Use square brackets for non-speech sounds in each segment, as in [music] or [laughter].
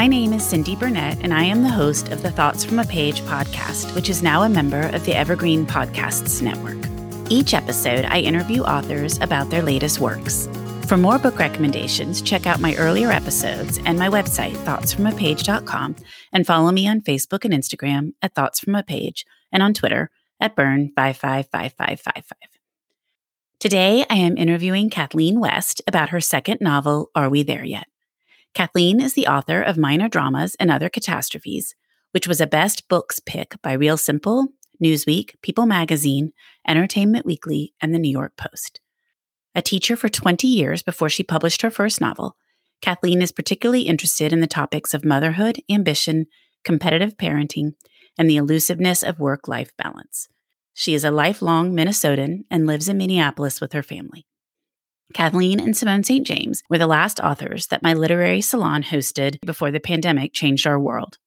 My name is Cindy Burnett, and I am the host of the Thoughts from a Page podcast, which is now a member of the Evergreen Podcasts Network. Each episode, I interview authors about their latest works. For more book recommendations, check out my earlier episodes and my website, thoughtsfromapage.com, and follow me on Facebook and Instagram at Thoughts From a Page and on Twitter at Burn555555. Today, I am interviewing Kathleen West about her second novel, Are We There Yet? Kathleen is the author of Minor Dramas and Other Catastrophes, which was a best books pick by Real Simple, Newsweek, People Magazine, Entertainment Weekly, and the New York Post. A teacher for 20 years before she published her first novel, Kathleen is particularly interested in the topics of motherhood, ambition, competitive parenting, and the elusiveness of work life balance. She is a lifelong Minnesotan and lives in Minneapolis with her family. Kathleen and Simone St. James were the last authors that my literary salon hosted before the pandemic changed our world.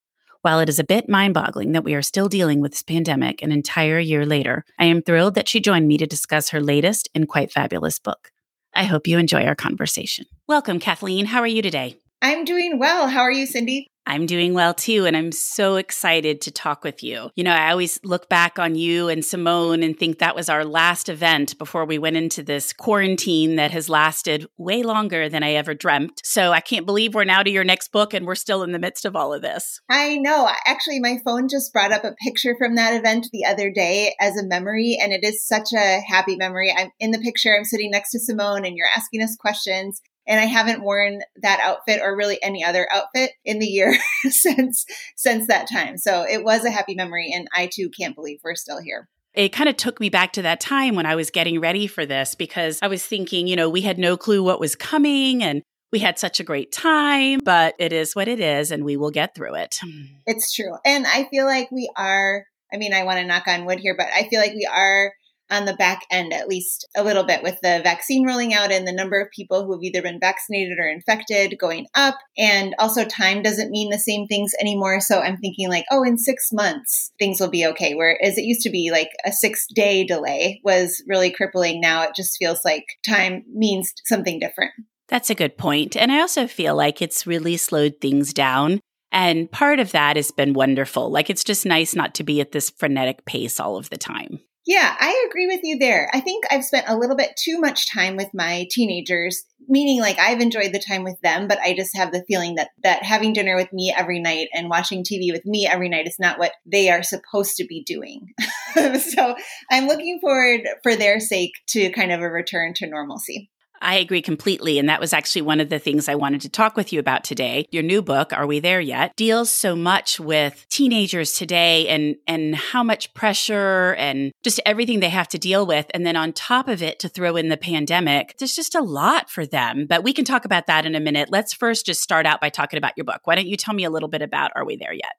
While it is a bit mind boggling that we are still dealing with this pandemic an entire year later, I am thrilled that she joined me to discuss her latest and quite fabulous book. I hope you enjoy our conversation. Welcome, Kathleen. How are you today? I'm doing well. How are you, Cindy? I'm doing well too, and I'm so excited to talk with you. You know, I always look back on you and Simone and think that was our last event before we went into this quarantine that has lasted way longer than I ever dreamt. So I can't believe we're now to your next book and we're still in the midst of all of this. I know. Actually, my phone just brought up a picture from that event the other day as a memory, and it is such a happy memory. I'm in the picture, I'm sitting next to Simone, and you're asking us questions and I haven't worn that outfit or really any other outfit in the year [laughs] since since that time. So it was a happy memory and I too can't believe we're still here. It kind of took me back to that time when I was getting ready for this because I was thinking, you know, we had no clue what was coming and we had such a great time, but it is what it is and we will get through it. It's true. And I feel like we are I mean, I want to knock on wood here, but I feel like we are on the back end, at least a little bit, with the vaccine rolling out and the number of people who have either been vaccinated or infected going up. And also, time doesn't mean the same things anymore. So I'm thinking, like, oh, in six months, things will be okay. Whereas it used to be like a six day delay was really crippling. Now it just feels like time means something different. That's a good point. And I also feel like it's really slowed things down. And part of that has been wonderful. Like it's just nice not to be at this frenetic pace all of the time. Yeah, I agree with you there. I think I've spent a little bit too much time with my teenagers, meaning like I've enjoyed the time with them, but I just have the feeling that that having dinner with me every night and watching TV with me every night is not what they are supposed to be doing. [laughs] so, I'm looking forward for their sake to kind of a return to normalcy. I agree completely. And that was actually one of the things I wanted to talk with you about today. Your new book, Are We There Yet? deals so much with teenagers today and, and how much pressure and just everything they have to deal with. And then on top of it, to throw in the pandemic, there's just a lot for them. But we can talk about that in a minute. Let's first just start out by talking about your book. Why don't you tell me a little bit about Are We There Yet?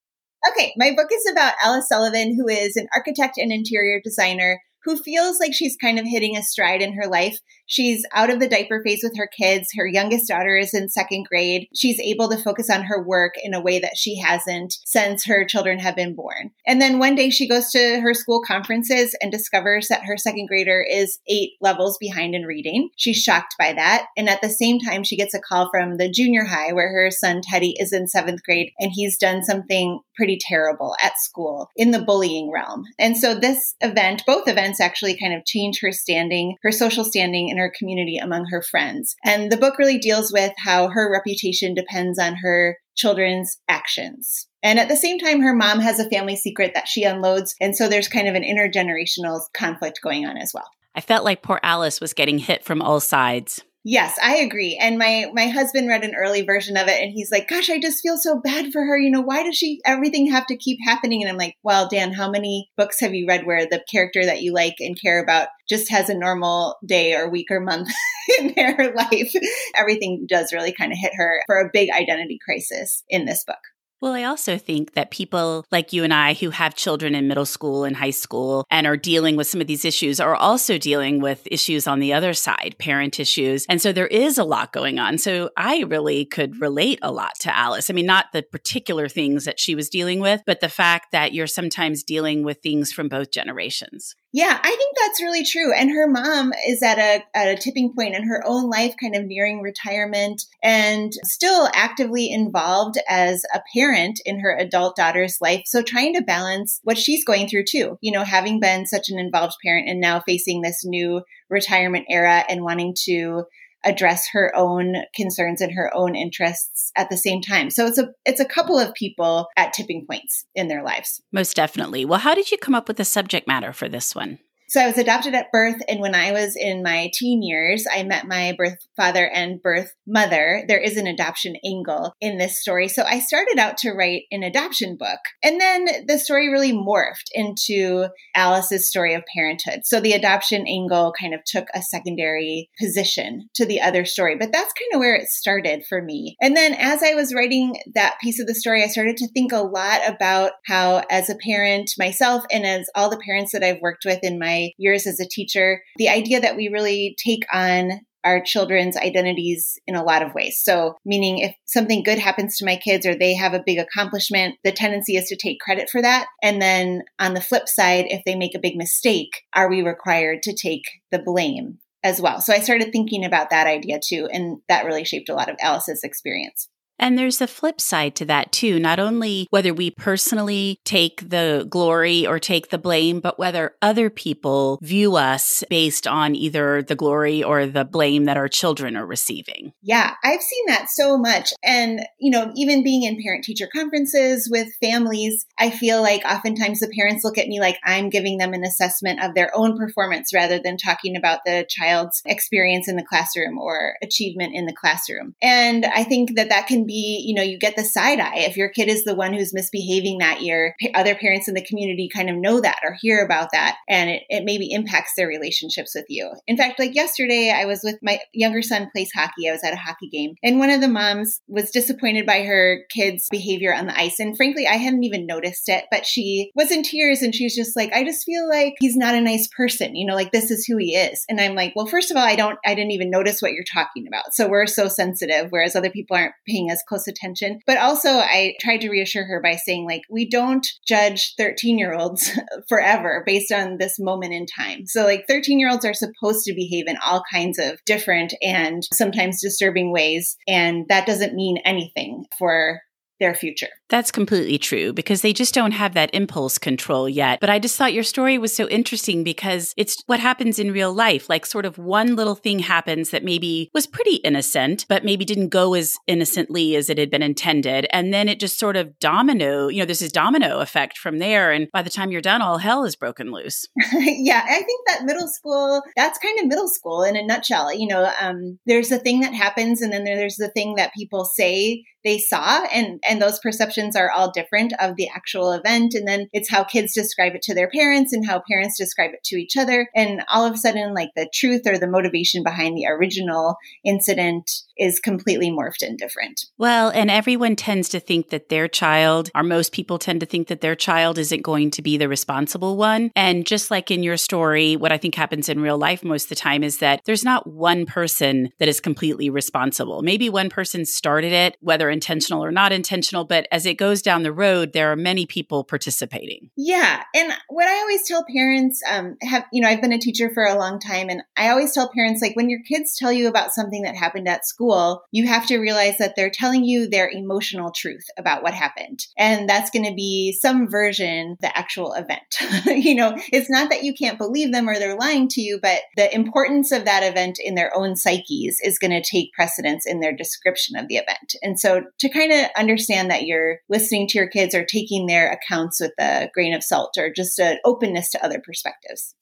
Okay, my book is about Alice Sullivan, who is an architect and interior designer who feels like she's kind of hitting a stride in her life. She's out of the diaper phase with her kids. Her youngest daughter is in second grade. She's able to focus on her work in a way that she hasn't since her children have been born. And then one day she goes to her school conferences and discovers that her second grader is eight levels behind in reading. She's shocked by that. And at the same time, she gets a call from the junior high where her son Teddy is in seventh grade and he's done something pretty terrible at school in the bullying realm. And so this event, both events actually kind of change her standing, her social standing in her community among her friends. And the book really deals with how her reputation depends on her children's actions. And at the same time, her mom has a family secret that she unloads. And so there's kind of an intergenerational conflict going on as well. I felt like poor Alice was getting hit from all sides. Yes, I agree. And my my husband read an early version of it and he's like, "Gosh, I just feel so bad for her. You know, why does she everything have to keep happening?" And I'm like, "Well, Dan, how many books have you read where the character that you like and care about just has a normal day or week or month [laughs] in their [laughs] life?" Everything does really kind of hit her for a big identity crisis in this book. Well, I also think that people like you and I who have children in middle school and high school and are dealing with some of these issues are also dealing with issues on the other side, parent issues. And so there is a lot going on. So I really could relate a lot to Alice. I mean, not the particular things that she was dealing with, but the fact that you're sometimes dealing with things from both generations. Yeah, I think that's really true. And her mom is at a, at a tipping point in her own life, kind of nearing retirement and still actively involved as a parent in her adult daughter's life. So trying to balance what she's going through too, you know, having been such an involved parent and now facing this new retirement era and wanting to address her own concerns and her own interests at the same time. So it's a it's a couple of people at tipping points in their lives. Most definitely. Well, how did you come up with the subject matter for this one? So I was adopted at birth. And when I was in my teen years, I met my birth father and birth mother. There is an adoption angle in this story. So I started out to write an adoption book. And then the story really morphed into Alice's story of parenthood. So the adoption angle kind of took a secondary position to the other story. But that's kind of where it started for me. And then as I was writing that piece of the story, I started to think a lot about how, as a parent myself, and as all the parents that I've worked with in my years as a teacher, the idea that we really take on our children's identities in a lot of ways. So, meaning if something good happens to my kids or they have a big accomplishment, the tendency is to take credit for that. And then on the flip side, if they make a big mistake, are we required to take the blame as well? So, I started thinking about that idea too. And that really shaped a lot of Alice's experience. And there's a flip side to that too. Not only whether we personally take the glory or take the blame, but whether other people view us based on either the glory or the blame that our children are receiving. Yeah, I've seen that so much. And, you know, even being in parent teacher conferences with families, I feel like oftentimes the parents look at me like I'm giving them an assessment of their own performance rather than talking about the child's experience in the classroom or achievement in the classroom. And I think that that can be, you know, you get the side eye. If your kid is the one who's misbehaving that year, other parents in the community kind of know that or hear about that, and it, it maybe impacts their relationships with you. In fact, like yesterday, I was with my younger son plays hockey. I was at a hockey game, and one of the moms was disappointed by her kid's behavior on the ice. And frankly, I hadn't even noticed it, but she was in tears and she's just like, I just feel like he's not a nice person, you know, like this is who he is. And I'm like, well, first of all, I don't, I didn't even notice what you're talking about. So we're so sensitive, whereas other people aren't paying as close attention. But also, I tried to reassure her by saying, like, we don't judge 13 year olds [laughs] forever based on this moment in time. So, like, 13 year olds are supposed to behave in all kinds of different and sometimes disturbing ways. And that doesn't mean anything for their future. That's completely true because they just don't have that impulse control yet. But I just thought your story was so interesting because it's what happens in real life. Like, sort of one little thing happens that maybe was pretty innocent, but maybe didn't go as innocently as it had been intended. And then it just sort of domino, you know, there's this domino effect from there. And by the time you're done, all hell is broken loose. [laughs] yeah, I think that middle school, that's kind of middle school in a nutshell. You know, um, there's a thing that happens, and then there's the thing that people say they saw and and those perceptions are all different of the actual event and then it's how kids describe it to their parents and how parents describe it to each other. And all of a sudden like the truth or the motivation behind the original incident is completely morphed and different. Well and everyone tends to think that their child or most people tend to think that their child isn't going to be the responsible one. And just like in your story what i think happens in real life most of the time is that there's not one person that is completely responsible. Maybe one person started it whether intentional or not intentional, but as it goes down the road, there are many people participating. Yeah. And what I always tell parents, um, have, you know, I've been a teacher for a long time, and I always tell parents, like, when your kids tell you about something that happened at school, you have to realize that they're telling you their emotional truth about what happened. And that's going to be some version, the actual event. [laughs] you know, it's not that you can't believe them or they're lying to you, but the importance of that event in their own psyches is going to take precedence in their description of the event. And so to kind of understand that you're listening to your kids or taking their accounts with a grain of salt or just an openness to other perspectives.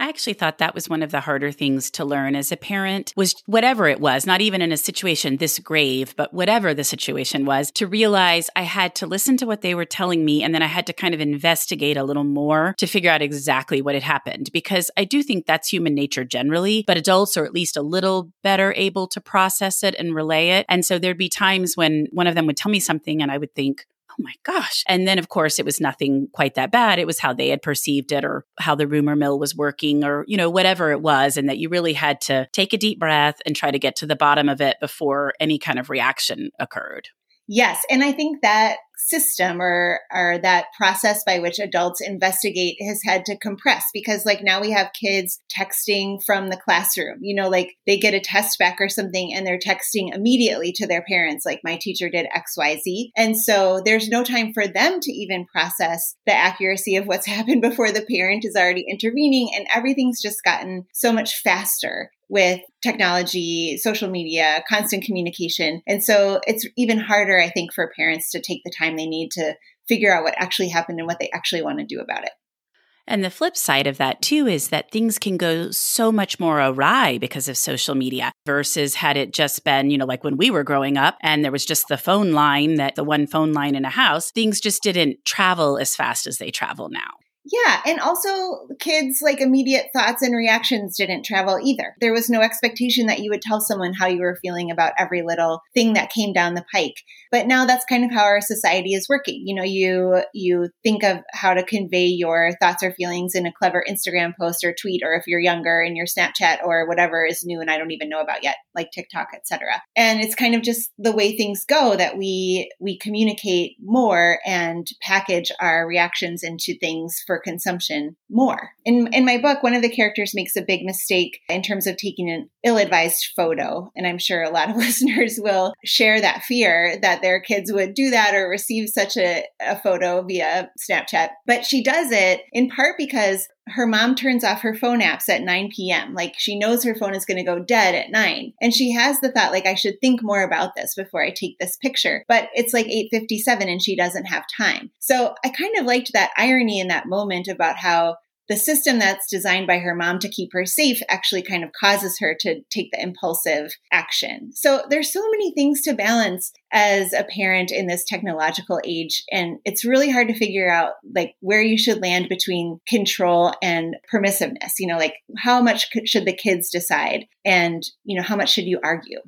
I actually thought that was one of the harder things to learn as a parent was whatever it was, not even in a situation this grave, but whatever the situation was, to realize I had to listen to what they were telling me and then I had to kind of investigate a little more to figure out exactly what had happened because I do think that's human nature generally, but adults are at least a little better able to process it and relay it. And so there'd be times when one of them would tell me something and I would think, oh my gosh. And then, of course, it was nothing quite that bad. It was how they had perceived it or how the rumor mill was working or, you know, whatever it was. And that you really had to take a deep breath and try to get to the bottom of it before any kind of reaction occurred. Yes. And I think that system or or that process by which adults investigate has had to compress. Because like now we have kids texting from the classroom. You know like they get a test back or something and they're texting immediately to their parents like my teacher did xyz and so there's no time for them to even process the accuracy of what's [laughs] happened before the parent is already intervening. And everything's just gotten so much faster with technology, social media, constant communication. And so it's even harder, I think, for parents to take the time they need to figure out what actually happened and what they actually want to do about it. And the flip side of that, too, is that things can go so much more awry because of social media versus had it just been, you know, like when we were growing up and there was just the phone line that the one phone line in a house, things just didn't travel as fast as they travel now. Yeah. And also, kids' like immediate thoughts and reactions didn't travel either. There was no expectation that you would tell someone how you were feeling about every little thing that came down the pike. But now that's kind of how our society is working. You know, you, you think of how to convey your thoughts or feelings in a clever Instagram post or tweet, or if you're younger in your Snapchat or whatever is new and I don't even know about yet, like TikTok, etc. And it's kind of just the way things go that we, we communicate more and package our reactions into things for consumption more. In, in my book, one of the characters makes a big mistake in terms of taking an ill advised photo. And I'm sure a lot of [laughs] listeners will share that fear that their kids would do that or receive such a, a photo via Snapchat. But she does it in part because her mom turns off her phone apps at 9 p.m. Like she knows her phone is going to go dead at 9. And she has the thought like I should think more about this before I take this picture. But it's like 8:57 and she doesn't have time. So I kind of liked that irony in that moment about how the system that's designed by her mom to keep her safe actually kind of causes her to take the impulsive action. So there's so many things to balance as a parent in this technological age and it's really hard to figure out like where you should land between control and permissiveness. You know, like how much should the kids decide and you know how much should you argue?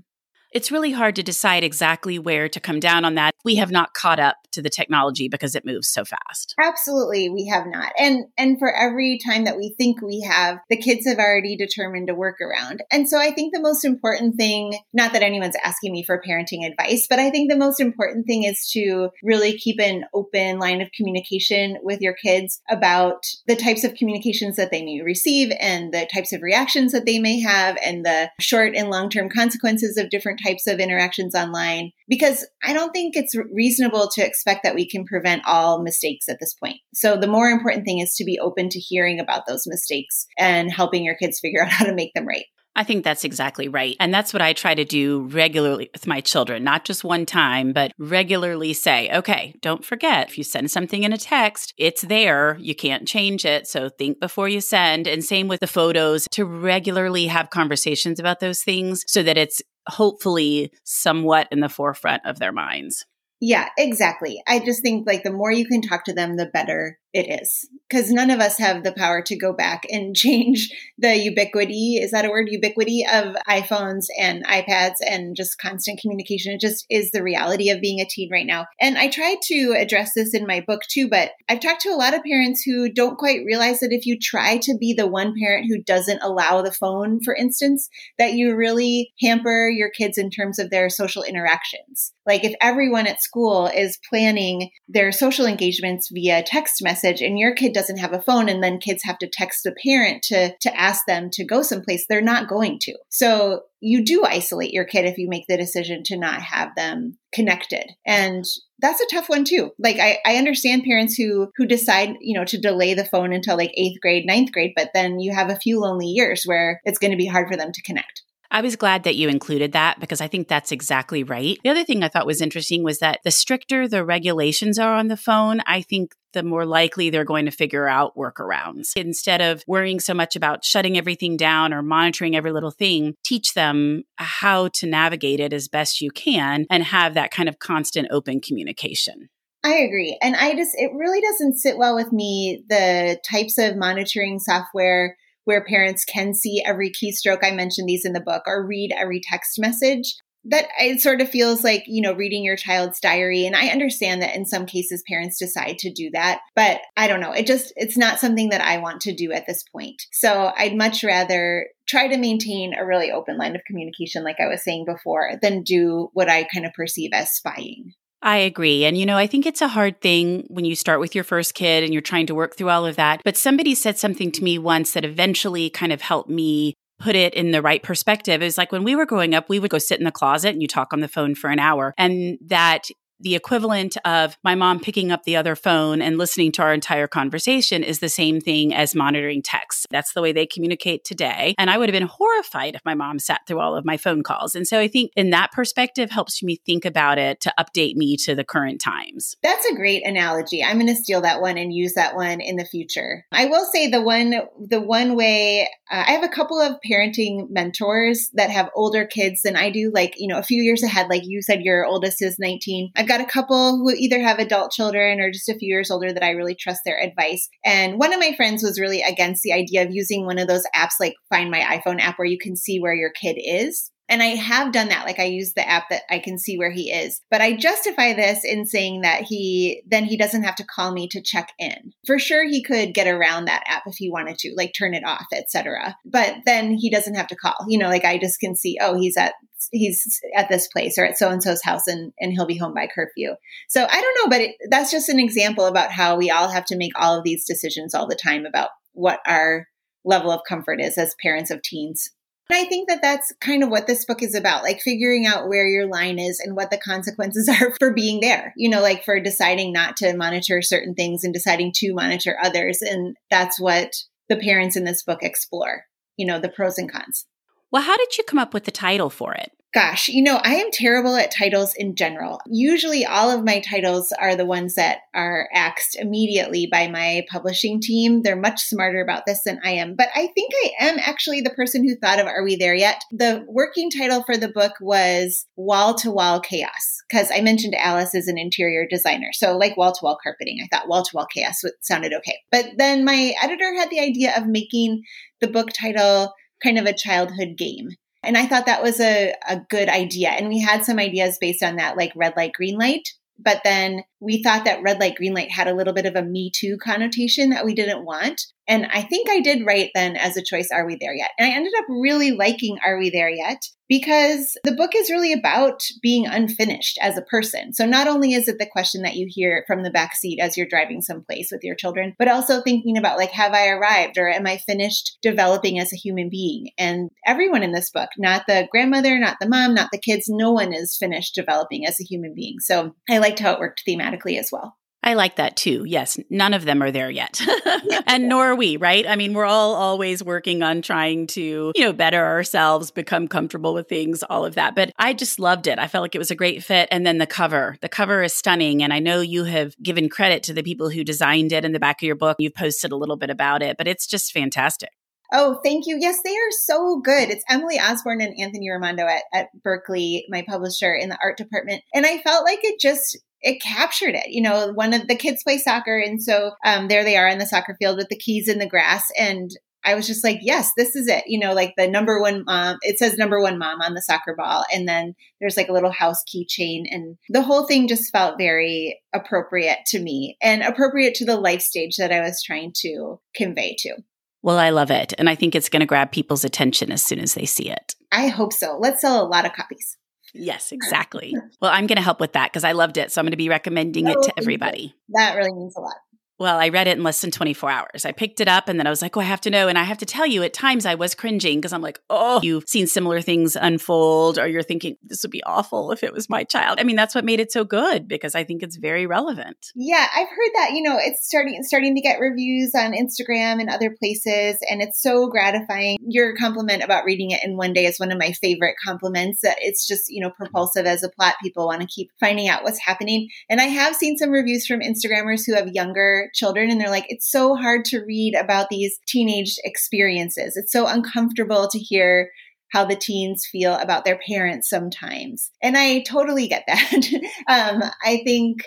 It's really hard to decide exactly where to come down on that. We have not caught up to the technology because it moves so fast. Absolutely, we have not. And and for every time that we think we have, the kids have already determined a workaround. And so I think the most important thing, not that anyone's asking me for parenting advice, but I think the most important thing is to really keep an open line of communication with your kids about the types of communications that they may receive and the types of reactions that they may have and the short and long-term consequences of different types of interactions online because I don't think it's reasonable to expect that we can prevent all mistakes at this point. So the more important thing is to be open to hearing about those mistakes and helping your kids figure [laughs] out how to make them right. I think that's exactly right. And that's what I try to do regularly with my children, not just one time, but regularly say, okay, don't forget, if you send something in a text, it's there. You can't change it. So think before you send. And same with the photos to regularly have conversations about those things so that it's hopefully somewhat in the forefront of their minds. Yeah, exactly. I just think like the more you can talk to them, the better it is. Because none of us have the power to go back and [laughs] change the ubiquity is that a word? Ubiquity of iphones and ipads and just constant communication. It just is the reality of being a teen right now. And i try to address this in my book too but i've talked to a lot of parents who don't quite realize that if you try to be the one parent who doesn't allow the phone for instance that you really hamper your kids in terms of their social interactions. Like if everyone at school is planning their social engagements via text message message and your kid doesn't have a phone and then kids have to text the parent to to ask them to go someplace they're not going to. So you do isolate your kid if you make the decision to not have them connected. And that's a tough one too. Like I, I understand parents who who decide you know to delay the phone until like eighth grade ninth grade but then you have a few lonely years where it's going to be hard for them to connect. I was glad that you included that because I think that's exactly right. The other thing I thought was interesting was that the stricter the regulations are on the phone, I think the more likely they're going to figure out workarounds. Instead of worrying so much about shutting everything down or monitoring every little thing, teach them how to navigate it as best you can and have that kind of constant open communication. I agree. And I just, it really doesn't sit well with me the types of monitoring software where parents can see every keystroke. I mentioned these in the book or read every text message. That it sort of feels like, you know, reading your child's diary. And I understand that in some cases parents decide to do that, but I don't know. It just, it's not something that I want to do at this point. So I'd much rather try to maintain a really open line of communication, like I was saying before, than do what I kind of perceive as spying. I agree. And, you know, I think it's a hard thing when you start with your first kid and you're trying to work through all of that. But somebody said something to me once that eventually kind of helped me put it in the right perspective. Is like when we were growing up, we would go sit in the closet and you talk on the phone for an hour. And that the equivalent of my mom picking up the other phone and listening to our entire conversation is the same thing as monitoring texts. That's the way they communicate today. And I would have been horrified if my mom sat through all of my phone calls. And so I think in that perspective helps me think about it to update me to the current times. That's a great analogy. I'm going to steal that one and use that one in the future. I will say the one the one way uh, I have a couple of parenting mentors that have older kids than I do like, you know, a few years ahead like you said your oldest is 19. I've got a couple who either have adult children or just a few years older that I really trust their advice. And one of my friends was really against the idea of using one of those apps like Find My iPhone app where you can see where your kid is. And I have done that. Like I use the app that I can see where he is. But I justify this in saying that he then he doesn't have to call me to check in. For sure he could get around that app if he wanted to, like turn it off, etc. But then he doesn't have to call. You know, like I just can see, oh, he's at he's at this place or at so and so's house and, and he'll be home by curfew. So I don't know, but it, that's just an example about how we all have to make all of these decisions all the time about what our level of comfort is as parents of teens. And I think that that's kind of what this book is about, like figuring out where your line is and what the consequences [laughs] are for being there, you know, like for deciding not to monitor certain things and deciding to monitor others. And that's what the parents in this book explore, you know, the pros and cons. Well, how did you come up with the title for it? Gosh, you know, I am terrible at titles in general. Usually, all of my titles are the ones that are axed immediately by my publishing team. They're much smarter about this than I am. But I think I am actually the person who thought of Are We There Yet? The working title for the book was Wall to Wall Chaos, because I mentioned Alice is an interior designer. So, like wall to wall carpeting, I thought wall to wall chaos sounded okay. But then my editor had the idea of making the book title kind of a childhood game. And I thought that was a, a good idea. And we had some ideas based on that, like red light, green light. But then we thought that red light, green light had a little bit of a Me Too connotation that we didn't want. And I think I did write then as a choice, Are We There Yet? And I ended up really liking Are We There Yet? Because the book is really about being unfinished as a person. So not only is it the question that you hear from the back seat as you're driving someplace with your children, but also thinking about like, have I arrived or am I finished developing as a human being? And everyone in this book, not the grandmother, not the mom, not the kids, no one is finished developing as a human being. So I liked how it worked thematically as well. I like that too. Yes, none of them are there yet. [laughs] and nor are we, right? I mean, we're all always working on trying to, you know, better ourselves, become comfortable with things, all of that. But I just loved it. I felt like it was a great fit. And then the cover, the cover is stunning. And I know you have given credit to the people who designed it in the back of your book. You've posted a little bit about it, but it's just fantastic. Oh, thank you. Yes, they are so good. It's Emily Osborne and Anthony Ramondo at, at Berkley, my publisher in the art department. And I felt like it just it captured it. You know, one of the kids play soccer, and so um, there they are in the soccer field with the keys in the grass, and I was just like, yes, this is it. You know, like the number one mom, it says number one mom on the soccer ball. And then there's like a little house keychain. And the whole thing just felt very appropriate to me and appropriate to the life stage that I was trying to convey to. Well, I love it. And I think it's going to grab people's attention as soon as they see it. I hope so. Let's sell a lot of copies. Yes, exactly. well, I'm going to help with that because I loved it. So I'm going to be recommending it to everybody. That really means a lot. Well, I read it in less than 24 hours. I picked it up and then I was like, oh, I have to know. And I have to tell you, at times I was cringing because I'm like, oh, you've seen similar things unfold, or you're thinking, this would be awful if it was my child. I mean, that's what made it so good because I think it's very relevant. Yeah, I've heard that, you know, it's starting starting to get reviews on Instagram and other places, and it's so gratifying. Your compliment about reading it in one day is one of my favorite compliments. That it's just, you know, propulsive as a plot. People want to keep finding out what's happening. And I have seen some reviews from Instagrammers who have younger children and they're like, it's so hard to read about these teenage experiences. It's so uncomfortable to hear how the teens feel about their parents sometimes. And I totally get that. [laughs] um, I think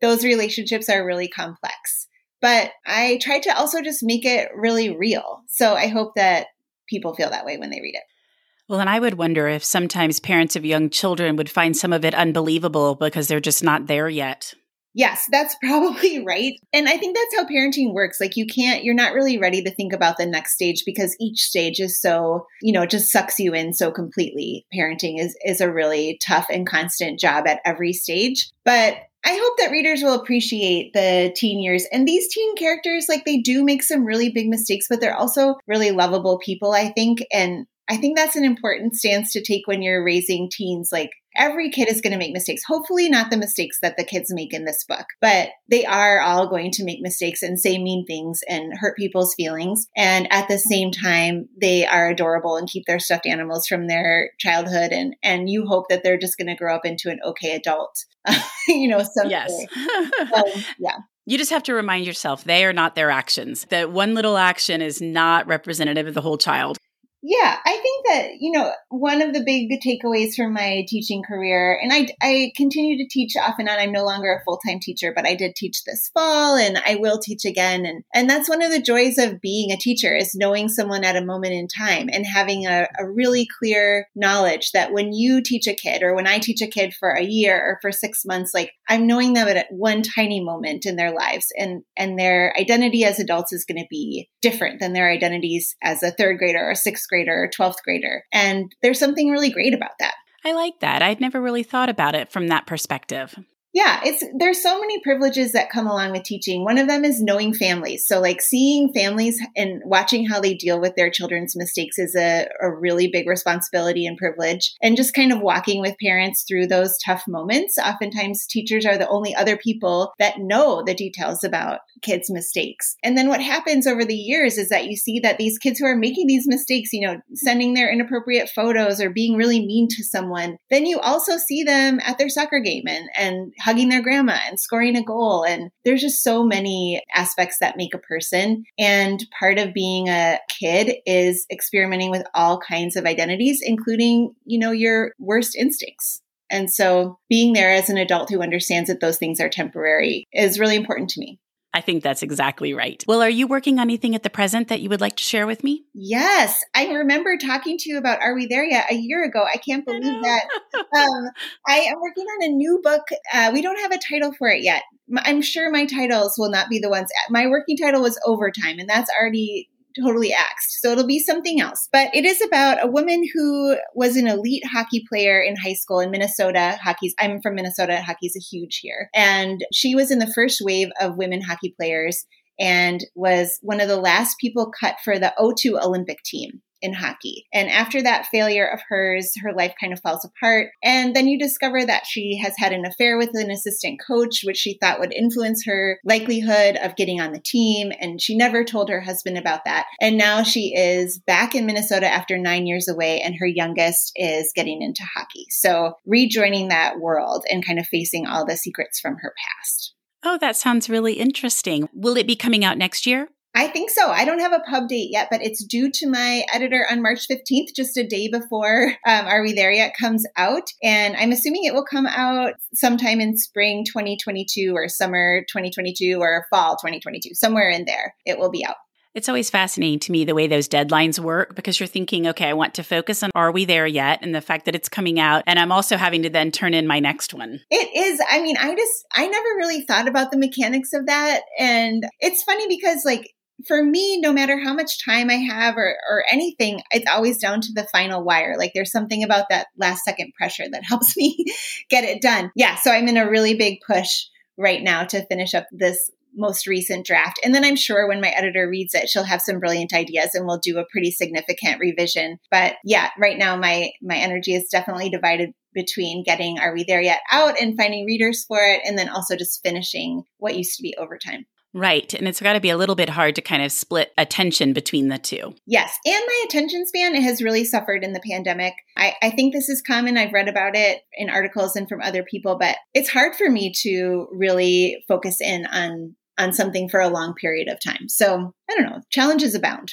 those relationships are really complex. But I try to also just make it really real. So I hope that people feel that way when they read it. Well, and I would wonder if sometimes parents of young children would find some of it unbelievable because they're just not there yet. Yes, that's [laughs] probably right. And I think that's how parenting works. Like you can't, you're not really ready to think about the next stage because each stage is so, you know, just sucks you in so completely. Parenting is is a really tough and constant job at every stage. But I hope that readers will appreciate the teen years. And these teen characters, like they do make some really big mistakes, but they're also really lovable people, I think. And I think that's an important stance to take when you're raising teens. Like every kid is going to make mistakes. Hopefully, not the mistakes that the kids make in this book, but they are all going to make mistakes and say mean things and hurt people's feelings. And at the same time, they are adorable and keep their stuffed animals from their childhood. And, and you hope that they're just going to grow up into an okay adult, [laughs] you know, someday. Yes. so, [laughs] um, yeah. You just have to remind yourself they are not their actions. That one little action is not representative of the whole child. Yeah, I think that, you know, one of the big takeaways from my teaching career, and I, I continue to teach off and on. I'm no longer a full time teacher, but I did teach this fall and I will teach again. And, and that's one of the joys of being a teacher is knowing someone at a moment in time and having a, a really clear knowledge that when you teach a kid or when I teach a kid for a year or for six months, like I'm knowing them at one tiny moment in their lives and, and their identity as adults is going to be different than their identities as a third grader or a grader or 12th grader. And there's something really great about that. I like that. I'd never really thought about it from that perspective. Yeah, it's there's so many privileges that come along with teaching. One of them is knowing families. So like seeing families and watching how they deal with their children's mistakes is a, a really big responsibility and privilege. And just kind of walking with parents through those tough moments. Oftentimes teachers are the only other people that know the details about kids' mistakes. And then what happens over the years is that you see that these kids who are making these mistakes, you know, sending their inappropriate photos or being really mean to someone, then you also see them at their soccer game and, and hugging their grandma and scoring a goal. And there's just so many aspects that make a person. And part of being a kid is experimenting with all kinds of identities, including, you know, your worst instincts. And so being there as an adult who understands that those things are temporary is really important to me. I think that's exactly right. Well, are you working on anything at the present that you would like to share with me? Yes. I remember talking to you about Are We There Yet a year ago. I can't believe I that. Um, I am working on a new book. Uh, we don't have a title for it yet. I'm sure my titles will not be the ones. My working title was Overtime, and that's already totally axed. So it'll be something else. But it is about a woman who was an elite hockey player in high school in Minnesota. Hockey's, I'm from Minnesota. Hockey's a huge here. And she was in the first wave of women hockey players and was one of the last people cut for the O2 Olympic team in hockey. And after that failure of hers, her life kind of falls apart. And then you discover that she has had an affair with an assistant coach, which she thought would influence her likelihood of getting on the team. And she never told her husband about that. And now she is back in Minnesota after nine years away, and her youngest is getting into hockey. So rejoining that world and kind of facing all the secrets from her past. Oh, that sounds really interesting. Will it be coming out next year? I think so. I don't have a pub date yet, but it's due to my editor on March 15th, just a day before um, Are We There Yet comes out. And I'm assuming it will come out sometime in spring 2022 or summer 2022 or fall 2022, somewhere in there. It will be out. It's always fascinating to me the way those deadlines work because you're thinking, okay, I want to focus on Are We There Yet? And the fact that it's coming out. And I'm also having to then turn in my next one. It is. I mean, I just, I never really thought about the mechanics of that. And it's funny because, like, for me, no matter how much time I have or, or anything, it's always down to the final wire. Like there's something about that last second pressure that [laughs] helps me get it done. Yeah. So I'm in a really big push right now to finish up this most recent draft. And then I'm sure when my editor reads it, she'll have some brilliant ideas and we'll do a pretty significant revision. But yeah, right now my my energy is definitely divided between getting Are We There Yet out and finding readers for it, and then also just finishing what used to be overtime. Right. And it's got to be a little bit hard to kind of split attention between the two. Yes. And my attention span has really suffered in the pandemic. I, I think this is common. I've read about it in articles and from other people, but it's hard for me to really focus in on on something for a long period of time. So I don't know. Challenges abound.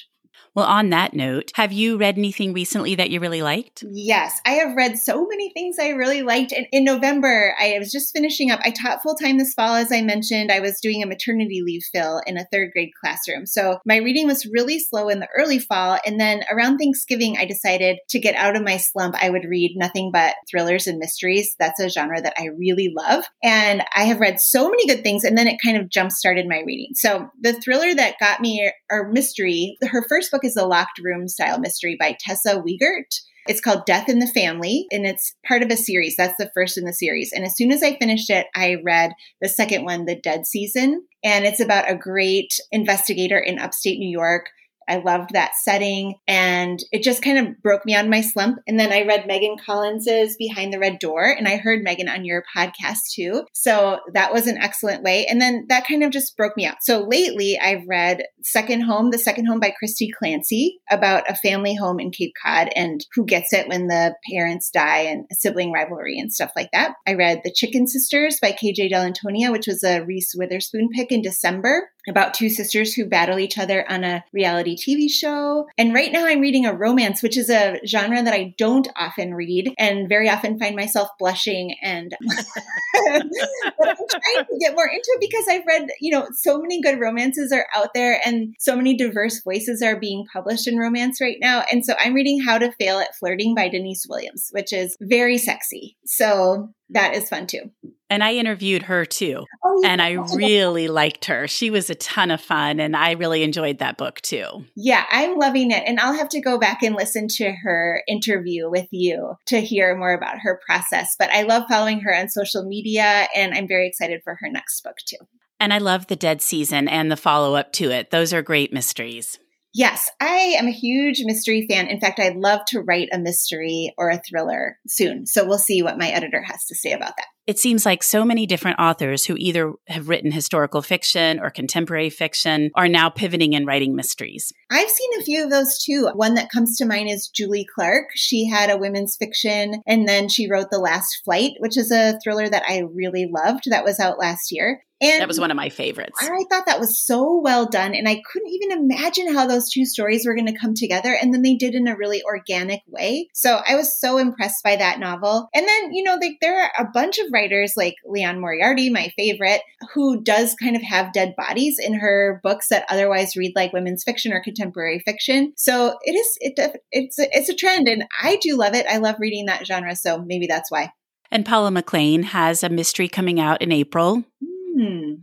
Well, on that note, have you read anything recently that you really liked? Yes, I have read so many things I really liked. And in November, I was just finishing up. I taught full time this fall, as I mentioned. I was doing a maternity leave fill in a third grade classroom. So my reading was really slow in the early fall. And then around Thanksgiving, I decided to get out of my slump. I would read nothing but thrillers and mysteries. That's a genre that I really love. And I have read so many good things. And then it kind of jump started my reading. So the thriller that got me, or mystery, her first book is a locked room style mystery by Tessa Wegert. It's called Death in the Family, and it's part of a series. That's the first in the series. And as soon as I finished it, I read the second one, The Dead Season. And it's about a great investigator in upstate New York I loved that setting and it just kind of broke me of my slump. And then I read Megan Collins's Behind the Red Door and I heard Megan on your podcast too. So that was an excellent way. And then that kind of just broke me out. So lately I've read Second Home, The Second Home by Christy Clancy about a family home in Cape Cod and who gets it when the parents die and sibling rivalry and stuff like that. I read The Chicken Sisters by KJ Dell'Antonia, which was a Reese Witherspoon pick in December about two sisters who battle each other on a reality TV show. And right now I'm reading a romance, which is a genre that I don't often read and very often find myself blushing and [laughs] but I'm trying to get more into it because I've read, you know, so many good romances are out there and so many diverse voices are being published in romance right now. And so I'm reading How to Fail at Flirting by Denise Williams, which is very sexy. So that is fun too. And I interviewed her too. Oh, yeah. And I really liked her. She was a ton of fun. And I really enjoyed that book too. Yeah, I'm loving it. And I'll have to go back and listen to her interview with you to hear more about her process. But I love following her on social media. And I'm very excited for her next book too. And I love The Dead Season and the follow up to it. Those are great mysteries. Yes, I am a huge mystery fan. In fact, I'd love to write a mystery or a thriller soon. So we'll see what my editor has to say about that. It seems like so many different authors who either have written historical fiction or contemporary fiction are now pivoting and writing mysteries. I've seen a few of those too. One that comes to mind is Julie Clark. She had a women's fiction and then she wrote The Last Flight, which is a thriller that I really loved that was out last year. And that was one of my favorites. I thought that was so well done. And I couldn't even imagine how those two stories were going to come together. And then they did in a really organic way. So I was so impressed by that novel. And then, you know, like there are a bunch of writers like Liane Moriarty, my favorite, who does kind of have dead bodies in her books that otherwise read like women's fiction or contemporary fiction. So it is, it, it's, a, it's a trend. And I do love it. I love reading that genre. So maybe that's why. And Paula McLain has a mystery coming out in April.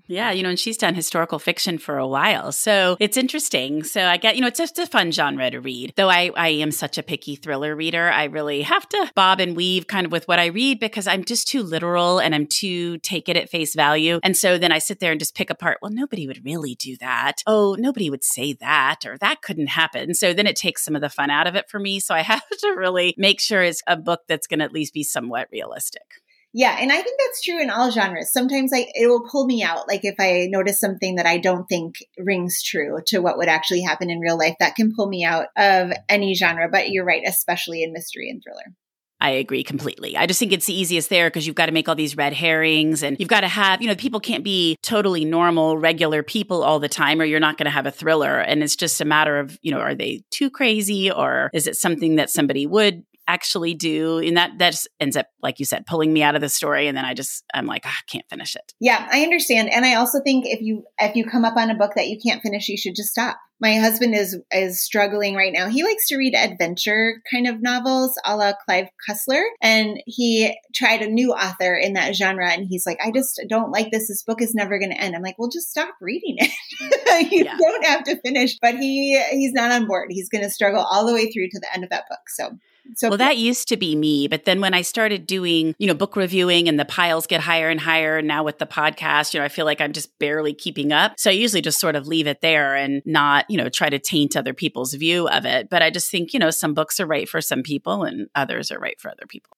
Yeah, you know, and she's done historical fiction for a while. So it's interesting. So I get, you know, it's just a fun genre to read. Though I, I am such a picky thriller reader, I really have to bob and weave kind of with what I read because I'm just too literal and I'm too take it at face value. And so then I sit there and just pick apart, well, nobody would really do that. Oh, nobody would say that or that couldn't happen. So then it takes some of the fun out of it for me. So I [laughs] have to really make sure it's a book that's going to at least be somewhat realistic. Yeah, and I think that's true in all genres. Sometimes I it will pull me out. Like if I notice something that I don't think rings true to what would actually happen in real life, that can pull me out of any genre. But you're right, especially in mystery and thriller. I agree completely. I just think it's the easiest there because you've got to make all these red herrings and you've got to have, you know, people can't be totally normal, regular people all the time or you're not going to have a thriller. And it's just a matter of, you know, are they too crazy or is it something that somebody would actually do and that that just ends up like you said pulling me out of the story and then i just i'm like oh, i can't finish it. Yeah i understand and i also think if you if you come up on a book that you can't finish you should just stop. My husband is is struggling right now. He likes to read adventure kind of novels a la clive cussler and he tried a new author in that genre and he's like i just don't like this. This book is never going to end. I'm like well just stop reading it. [laughs] You yeah. don't have to finish but he he's not on board. He's going to struggle all the way through to the end of that book so so well, that used to be me, but then when I started doing, you know, book reviewing and the piles get higher and higher, now with the podcast, you know, I feel like I'm just barely keeping up. So I usually just sort of leave it there and not, you know, try to taint other people's view of it. But I just think, you know, some books are right for some people and others are right for other people.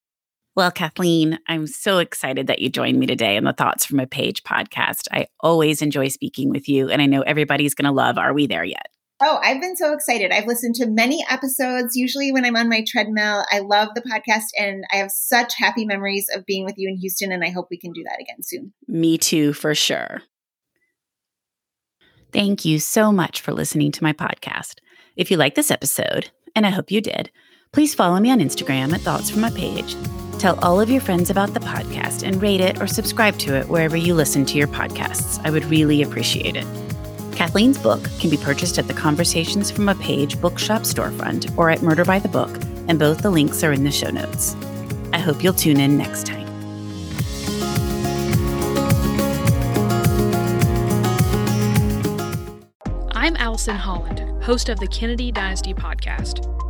Well, Kathleen, I'm so excited that you joined me today on the Thoughts from a Page podcast. I always enjoy speaking with you, and I know everybody's going to love Are We There Yet? Oh, I've been so excited. I've listened to many episodes, usually when I'm on my treadmill. I love the podcast and I have such happy memories of being with you in Houston, and I hope we can do that again soon. Me too, for sure. Thank you so much for listening to my podcast. If you like this episode, and I hope you did, please follow me on Instagram at Thoughts from a Page. Tell all of your friends about the podcast and rate it or subscribe to it wherever you listen to your podcasts. I would really appreciate it. Kathleen's book can be purchased at the Conversations from a Page bookshop storefront or at Murder by the Book, and both the links are in the show notes. I hope you'll tune in next time. I'm Allison Holland, host of the Kennedy Dynasty podcast.